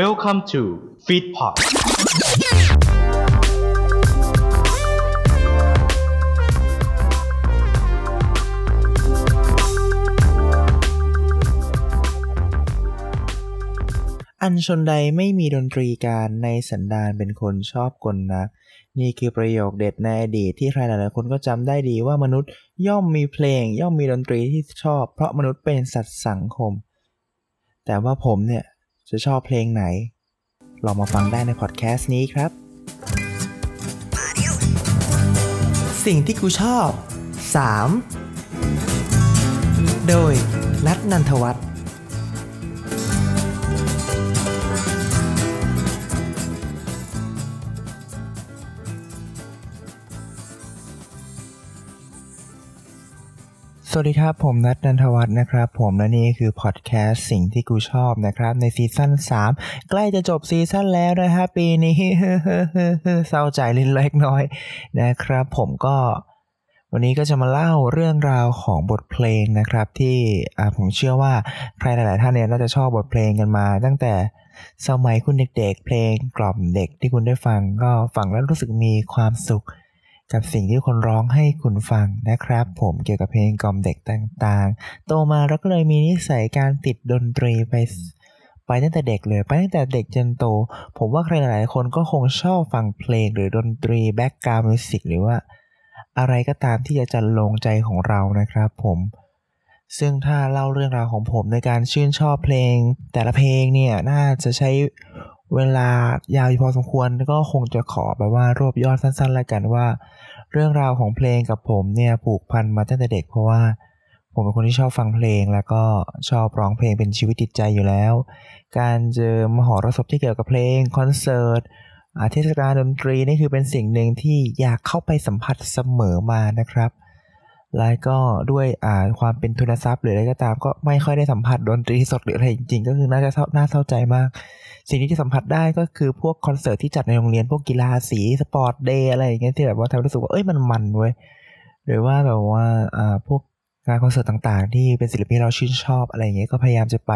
Welcome to Feedpot อันชนใดไม่มีดนตรีการในสันดานเป็นคนชอบกลนะนี่คือประโยคเด็ดในอดีตที่ใครหลายๆคนก็จำได้ดีว่ามนุษย์ย่อมมีเพลง ย่อมมีดนตรีที่ชอบ เพราะมนุษย์เป็นสัตว์สังคม แต่ว่าผมเนี่ย จะชอบเพลงไหน ลองมาฟังได้ในพอดแคสต์นี้ครับ สิ่งที่กูชอบ 3 โดยนัทนันทวัฒน์ สวัสดีครับ ผมนัทนันทวัฒน์นะครับ ผมและนี่คือพอดแคสต์สิ่งที่กูชอบนะครับ ในซีซั่น3 ใกล้จะจบซีซั่นแล้วนะฮะปีนี้เศร้าใจเล็กเล็กน้อยนะครับ ผมก็วันนี้ก็จะมาเล่าเรื่องราวของบทเพลงนะครับ ที่ผมเชื่อว่าใครหลาย ๆ ท่านเนี่ยน่าจะชอบบทเพลงกันมา ตั้งแต่สมัยคุณเด็ก ๆ เพลงกล่อมเด็กที่คุณได้ฟังก็ฟังแล้วรู้สึกมีความสุข กับสิ่งที่คนร้องให้คุณฟังนะครับ ผมเกี่ยวกับเพลงกล่อมเด็กต่างๆ โตมาเราก็เลยมีนิสัยการติดดนตรีไปไปตั้งแต่เด็กเลย ไปตั้งแต่เด็กจนโต ผมว่าใครหลายๆคนก็คงชอบฟังเพลงหรือดนตรี background music หรือว่า อะไรก็ตามที่จะจรรโลงใจของเรานะครับ ผมซึ่งถ้าเล่าเรื่องราวของผมในการชื่นชอบเพลง แต่ละเพลงเนี่ยน่าจะใช้ เวลายาวพอสมควรก็คงจะขอแบบว่ารวบยอดสั้นๆแล้วกันว่า เรื่องราวของเพลงกับผมเนี่ยผูกพันมาตั้งแต่เด็กเพราะว่าผมเป็นคนที่ชอบฟังเพลงแล้วก็ชอบร้องเพลงเป็นชีวิตจิตใจอยู่แล้ว การเจอมหรสพที่เกี่ยวกับเพลงคอนเสิร์ตเทศกาลดนตรีนี่คือเป็นสิ่งหนึ่งที่อยากเข้าไปสัมผัสเสมอมานะครับ แล้วก็ด้วยความเป็นทุนทรัพย์หรืออะไรก็ตาม ก็ไม่ค่อยได้สัมผัสดนตรีสดหรืออะไรจริงๆ ก็คือน่าจะน่าเศร้าใจมาก สิ่งที่จะสัมผัสได้ก็คือพวกคอนเสิร์ตที่จัดในโรงเรียนพวกกีฬาสี sport day อะไรอย่างเงี้ยที่แบบว่าทำให้รู้สึกว่าเอ้ยมันมันเว้ยหรือว่าแบบว่าอ่าพวกงานคอนเสิร์ตต่างๆ ที่เป็นศิลปินเราชื่นชอบอะไรอย่างเงี้ยก็พยายามจะไป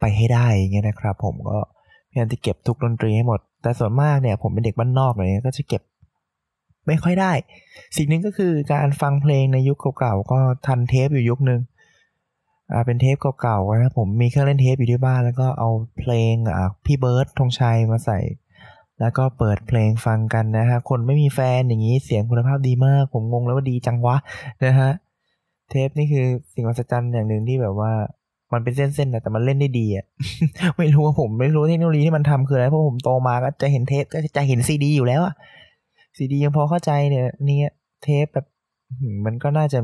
ไปให้ได้อย่างเงี้ยนะครับ ผมก็พยายามจะเก็บทุกดนตรีให้หมด แต่ส่วนมากเนี่ยผมเป็นเด็กบ้านนอกอะไรเงี้ยก็จะเก็บไม่ค่อยได้ สิ่งหนึ่งก็คือการฟังเพลงในยุคเก่าๆก็ทันเทปอยู่ยุคนึง อ่าเป็นเทปเก่าๆนะครับผมมีเครื่องเล่นเทปอยู่ที่บ้าน แล้วก็เอาเพลงอ่าพี่เบิร์ดธงชัยมาใส่ แล้วก็เปิดเพลงฟังกันนะฮะคนไม่มีแฟนอย่างนี้เสียงคุณภาพดีมาก ผมงงแล้วว่าดีจังวะนะฮะเทปนี่คือสิ่งมหัศจรรย์อย่างหนึ่งที่แบบว่ามันเป็นเส้นๆนะแต่มันเล่นได้ดีอะไม่รู้ว่าผมไม่รู้เทคโนโลยีที่มันทำคืออะไรเพราะผมโตมาก็จะเห็นเทปก็จะเห็นซีดีอยู่แล้วอะซีดียังพอเข้าใจเนี่ยนี่เทปแบบมมันก็น่าจะ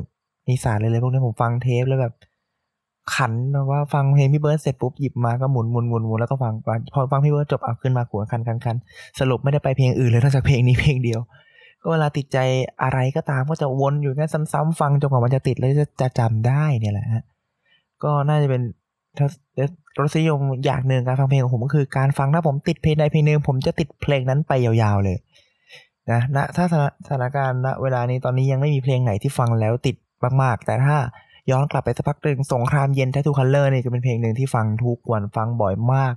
มีสารเลยเลยพวกนี้ผมฟังเทปแล้วแบบ ขันว่าฟังเพลงพี่เบิร์ดเสร็จปุ๊บหยิบมาก็หมุนหมุนหมุนหมุนแล้วก็ฟังพอฟังพี่เบิร์ดจบเอาขึ้นมาหัวคันคันคันสรุปไม่ได้ไปเพลงอื่นเลยนอกจากเพลงนี้เพลงเดียว ก็เวลาติดใจอะไรก็ตามก็จะวนอยู่งั้นซ้ำๆฟังจนกว่ามันจะติดแล้วจะจะจำได้เนี่ยแหละฮะก็น่าจะเป็นรสนิยมอย่างหนึ่งการฟังเพลงของผมก็คือการฟังถ้าผมติดเพลงใดเพลงหนึ่งผมจะติดเพลงนั้นไปยาวๆเลยนะณถ้าสถานการณ์ณเวลานี้ตอนนี้ยังไม่มีเพลงไหนที่ฟังแล้วติดมากๆ แต่ถ้า ย้อนกลับไปสักพักหนึ่งสงครามเย็นแททูคัลเลอร์นี่จะเป็นเพลงหนึ่งที่ฟังทุกวันฟังบ่อยมาก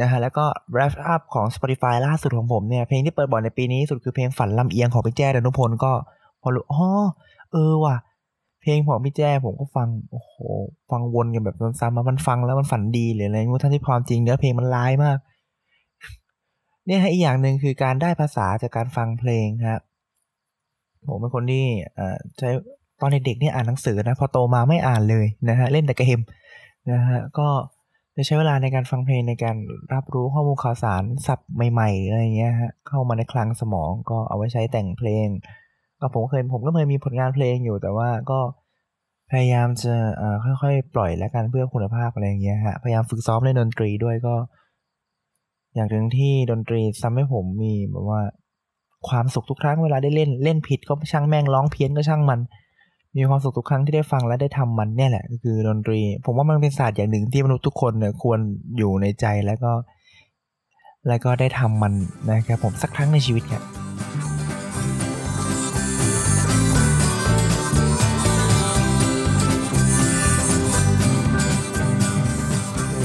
นะฮะแล้วก็ wrap up ของ Spotify ล่าสุดของผมเนี่ยเพลงที่เปิดบ่อยในปีนี้สุดคือเพลงฝันลำเอียงของพี่แจ้ดนุพลก็พอรู้อ๋อเออว่ะเพลงของพี่แจ้ผมก็ฟังโอ้โหฟังวนกันแบบซ้ำๆมามันฟังแล้วมันฝันดีหรืออะไรงูทั้งที่ความจริงเนื้อเพลงมันร้ายมากเนี่ยฮะอีกอย่างหนึ่งคือการได้ภาษาจากการฟังเพลงครับผมเป็นคนที่ใช้ อนเด็กๆเนี่ยอ่านหนังสือนะพอโตมาไม่อ่านเลยนะฮะเล่นแต่เกมนะฮะก็จะใช้เวลาในการฟังเพลงในการรับรู้ข้อมูลข่าวสารศัพท์ใหม่ๆอะไรเงี้ยฮะเข้ามาในคลังสมองก็เอาไว้ใช้แต่งเพลงก็ผมเคยผมก็เคยมีผลงานเพลงอยู่แต่ว่าก็พยายามจะค่อยๆ ปล่อยและกันเพื่อคุณภาพอะไรเงี้ยฮะพยายามฝึกซ้อมเล่นดนตรีด้วยก็ อย่างหนึ่งที่ดนตรีทำให้ผมมีแบบว่าความสุขทุกครั้งเวลาได้เล่นเล่นผิดก็ช่างแม่งร้องเพี้ยนก็ช่างมัน มีความสุขทุกครั้งที่ได้ฟังและได้ทำมันเนี่ยแหละก็คือดนตรี ผมว่ามันเป็นศาสตร์อย่างหนึ่งที่มนุษย์ทุกคนเนี่ยควรอยู่ในใจแล้วก็ แล้วก็ได้ทำมันนะครับผมสักครั้งในชีวิตครับ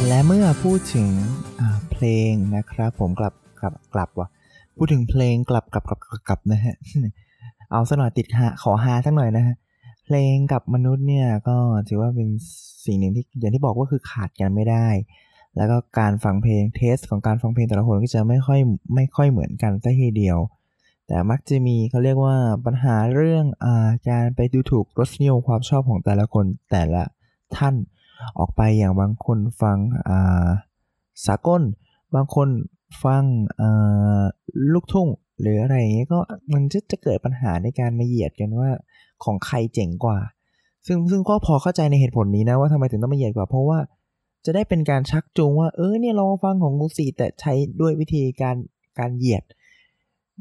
และเมื่อพูดถึงเพลงนะครับผมกลับกลับกลับว่ะพูดถึงเพลงกลับกลับกลับกลับกลับนะฮะเอาสักหน่อยติดฮะขอฮาสักหน่อยนะฮะ เพลงกับมนุษย์เนี่ยก็ถือว่าเป็นสิ่งหนึ่งที่อย่างที่บอกว่าคือขาดกันไม่ได้ แล้วก็การฟังเพลงเทสของการฟังเพลงแต่ละคนก็จะไม่ค่อยไม่ค่อยเหมือนกันซะทีเดียว แต่มักจะมีเขาเรียกว่าปัญหาเรื่องอาการไปดูถูกรสนิยมความชอบของแต่ละคนแต่ละท่านออกไปอย่างบางคนฟังอ่าสากล บางคนฟังลูกทุ่ง หรืออะไรอย่างเงี้ยก็มันจะจะเกิดปัญหาในการมาเหยียดกันว่า ของใครเจ๋งกว่า ซึ่งซึ่งก็พอเข้าใจในเหตุผลนี้นะว่าทำไมถึงต้องมาเหยียดกว่า เพราะว่าจะได้เป็นการชักจูงว่า เออเนี่ยลองฟังของกูสิแต่ใช้ด้วยวิธีการการเหยียด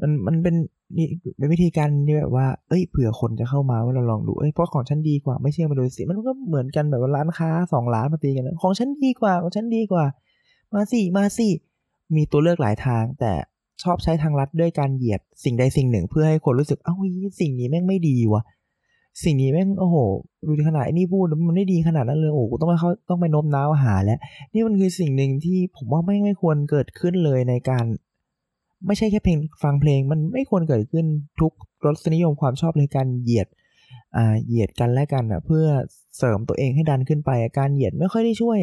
มันมันเป็นนี่เป็นวิธีการที่แบบว่า เอ้ยเผื่อคนจะเข้ามาว่าเราลองดู เอ้ยเพราะของฉันดีกว่าไม่เชื่อมาดูสิมันก็เหมือนกันแบบว่าร้านค้าสองร้านมาตีกันของฉันดีกว่าของฉันดีกว่า มาสิมาสิมีตัวเลือกหลายทาง แต่ชอบใช้ทางลัดด้วยการเหยียดสิ่งใดสิ่งหนึ่ง เพื่อให้คนรู้สึกเอ้าสิ่งนี้แม่งไม่ดีวะ สิ่งนี้แม่งโอ้โหดูขนาดนี้พูดมันไม่ดีขนาดนั้นเลยโอ้โหต้องไปเขาต้องไปโน้มน้าวหาแล้ว นี่มันคือสิ่งหนึ่งที่ผมว่าไม่ไม่ควรเกิดขึ้นเลยในการ ไม่ใช่แค่เพลงฟังเพลงมันไม่ควรเกิดขึ้นทุกรสนิยมความชอบเลยการเหยียดอ่าเหยียดกันและกันอะเพื่อเสริมตัวเองให้ดันขึ้นไปการเหยียดไม่ค่อยได้ช่วย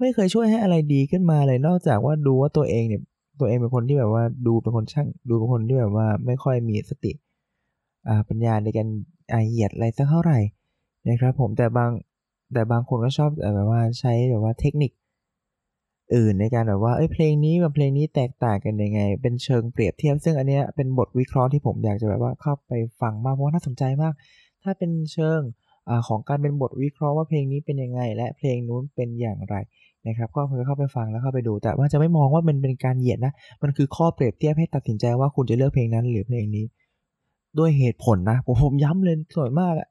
ไม่เคยช่วยให้อะไรดีขึ้นมาเลย นอกจากว่าดูว่าตัวเองเนี่ยตัวเองเป็นคนที่แบบว่าดูเป็นคนช่างดูเป็นคนที่แบบว่าไม่ค่อยมีสติอ่าปัญญาในการ เหยียดอะไรสักเท่าไหร่นะครับผมแต่บางแต่บางคนก็ชอบแบบว่าใช้แบบว่าเทคนิค อื่นในการแบบว่าเอ้ยเพลงนี้กับเพลงนี้แตกต่างกันยังไง เป็นเชิงเปรียบเทียบ ซึ่งอันเนี้ยเป็นบทวิเคราะห์ที่ผมอยากจะแบบว่าเข้าไปฟังมากเพราะว่าน่าสนใจมาก ถ้าเป็นเชิงอของการเป็นบทวิเคราะห์ว่าเพลงนี้เป็นยังไง และเพลงนู้นเป็นอย่างไรนะครับก็ควรเข้าไปฟังแล้วเข้าไปดู แต่ว่าจะไม่มองว่ามันเป็นการเหยียดนะมันคือข้อเปรียบเทียบให้ตัดสินใจว่าคุณจะเลือกเพลงนั้นหรือเพลงนี้ ด้วยเหตุผลนะผมผมย้ำเลยส่วนมากอะ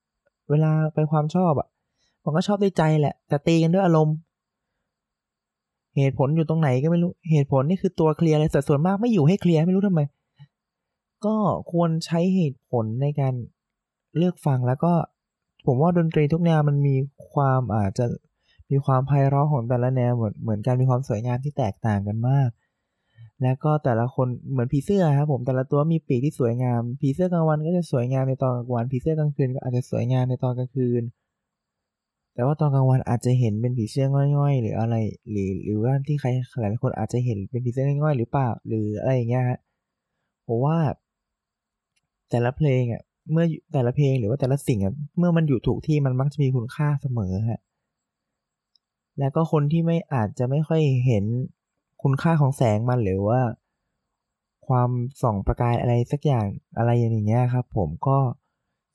เวลาไปความชอบอะผมก็ชอบด้วยใจแหละ แต่ตีกันด้วยอารมณ์ เหตุผลอยู่ตรงไหนก็ไม่รู้ เหตุผลนี่คือตัวเคลียร์เลยแต่ส่วนมากไม่อยู่ให้เคลียร์ไม่รู้ทำไม ก็ควรใช้เหตุผลในการเลือกฟังแล้วก็ ผมว่าดนตรีทุกแนวมันมีความอาจจะมีความไพเราะของแต่ละแนวเหมือนเหมือนกันมีความสวยงามที่แตกต่างกันมาก แล้วก็แต่ละคนเหมือนผีเสื้อครับผมแต่ละตัวมีปีกที่สวยงามผีเสื้อกลางวันก็จะสวยงามในตอนกลางวันผีเสื้อกลางคืนก็อาจจะสวยงามในตอนกลางคืน แต่ว่าตอนกลางวันอาจจะเห็นเป็นผีเสื้อง่อยๆ หรืออะไร หรือหรือว่าที่ใครหลายคนอาจจะเห็นเป็นผีเสื้อง่อยๆหรือเปล่าหรืออะไรอย่างเงี้ยฮะผมว่า แต่ละเพลงอะเมื่อแต่ละเพลงหรือว่าแต่ละสิ่งอะเมื่อมันอยู่ถูกที่มันมักจะมีคุณค่าเสมอฮะแล้วก็คนที่ไม่อาจจะไม่ค่อยเห็น คุณค่าของแสงมันหรือว่า ความส่องประกายอะไรสักอย่างอะไรอย่างเงี้ยครับ ผมก็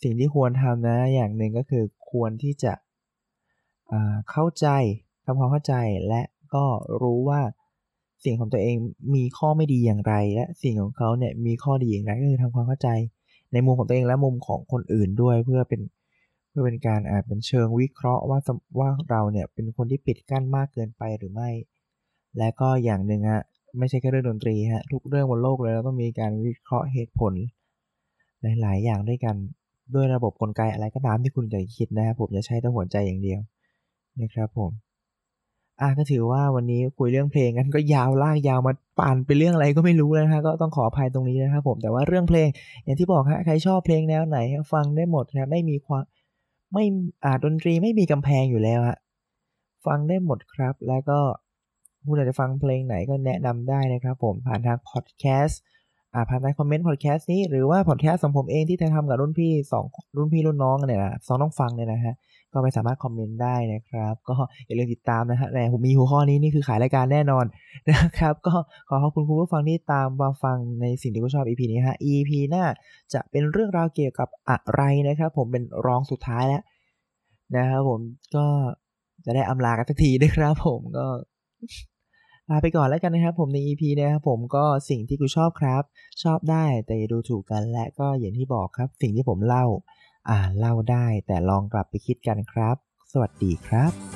สิ่งที่ควรทำนะอย่างหนึ่งก็คือควรที่จะเข้าใจทำความเข้าใจและก็รู้ว่าสิ่งของตัวเองมีข้อไม่ดีอย่างไร และสิ่งของเขาเนี่ยมีข้อดีอย่างไรก็คือทำความเข้าใจ ในมุมของตัวเองและมุมของคนอื่นด้วยเพื่อเป็นเพื่อเป็นการอ่าเป็นเชิงวิเคราะห์ว่าว่าเราเนี่ยเป็นคนที่ปิดกั้นมากเกินไปหรือไม่ และก็อย่างหนึ่งฮะไม่ใช่แค่เรื่องดนตรีฮะทุกเรื่องบนโลกเลยเราต้องมีการวิเคราะห์เหตุผล หลาย ๆ อย่างด้วยกันด้วยระบบกลไกอะไรก็ตามที่คุณจะคิดนะครับผมจะใช้แต่หัวใจอย่างเดียวนะครับผมอะก็ถือว่าวันนี้คุยเรื่องเพลงกันก็ยาวลากยาวมาป่านไปเรื่องอะไรก็ไม่รู้นะฮะก็ต้องขออภัยตรงนี้นะครับผมแต่ว่าเรื่องเพลง อย่างที่บอกฮะใครชอบเพลงแนวไหนฟังได้หมดครับไม่มีความไม่อ่าดนตรีไม่มีกำแพงอยู่แล้วฮะฟังได้หมดครับแล้วก็ คุณอยากจะฟังเพลงไหนก็แนะนำได้นะครับผมผ่านทางพอดแคสต์ผ่านทางคอมเมนต์พอดแคสต์นี้หรือว่าพอดแคสต์ของผมเองที่จะทำกับรุ่นพี่2รุ่นพี่รุ่นน้องเนี่ยนะสองน้องฟังเนี่ยนะฮะก็ไปสามารถคอมเมนต์ได้นะครับ ก็อย่าลืมติดตามนะฮะแต่ผมมีหัวข้อนี้นี่คือขายรายการแน่นอนนะครับ ก็ขอขอบคุณคุณผู้ฟังที่ตามมาฟังในสิ่งที่ผมชอบ EP นี้ฮะ EP หน้าจะเป็นเรื่องราวเกี่ยวกับอะไรนะครับ ผมเป็นรองสุดท้ายแล้วนะครับผมก็จะได้อำลากันสักทีนะครับผมก็ ลาไปก่อนแล้วกันนะครับ ผมใน EP นะครับผมก็สิ่งที่กูชอบครับ ชอบได้แต่อย่าดูถูกกันและก็อย่างที่บอกครับ สิ่งที่ผมเล่า อ่าเล่าได้แต่ลองกลับไปคิดกันครับ สวัสดีครับ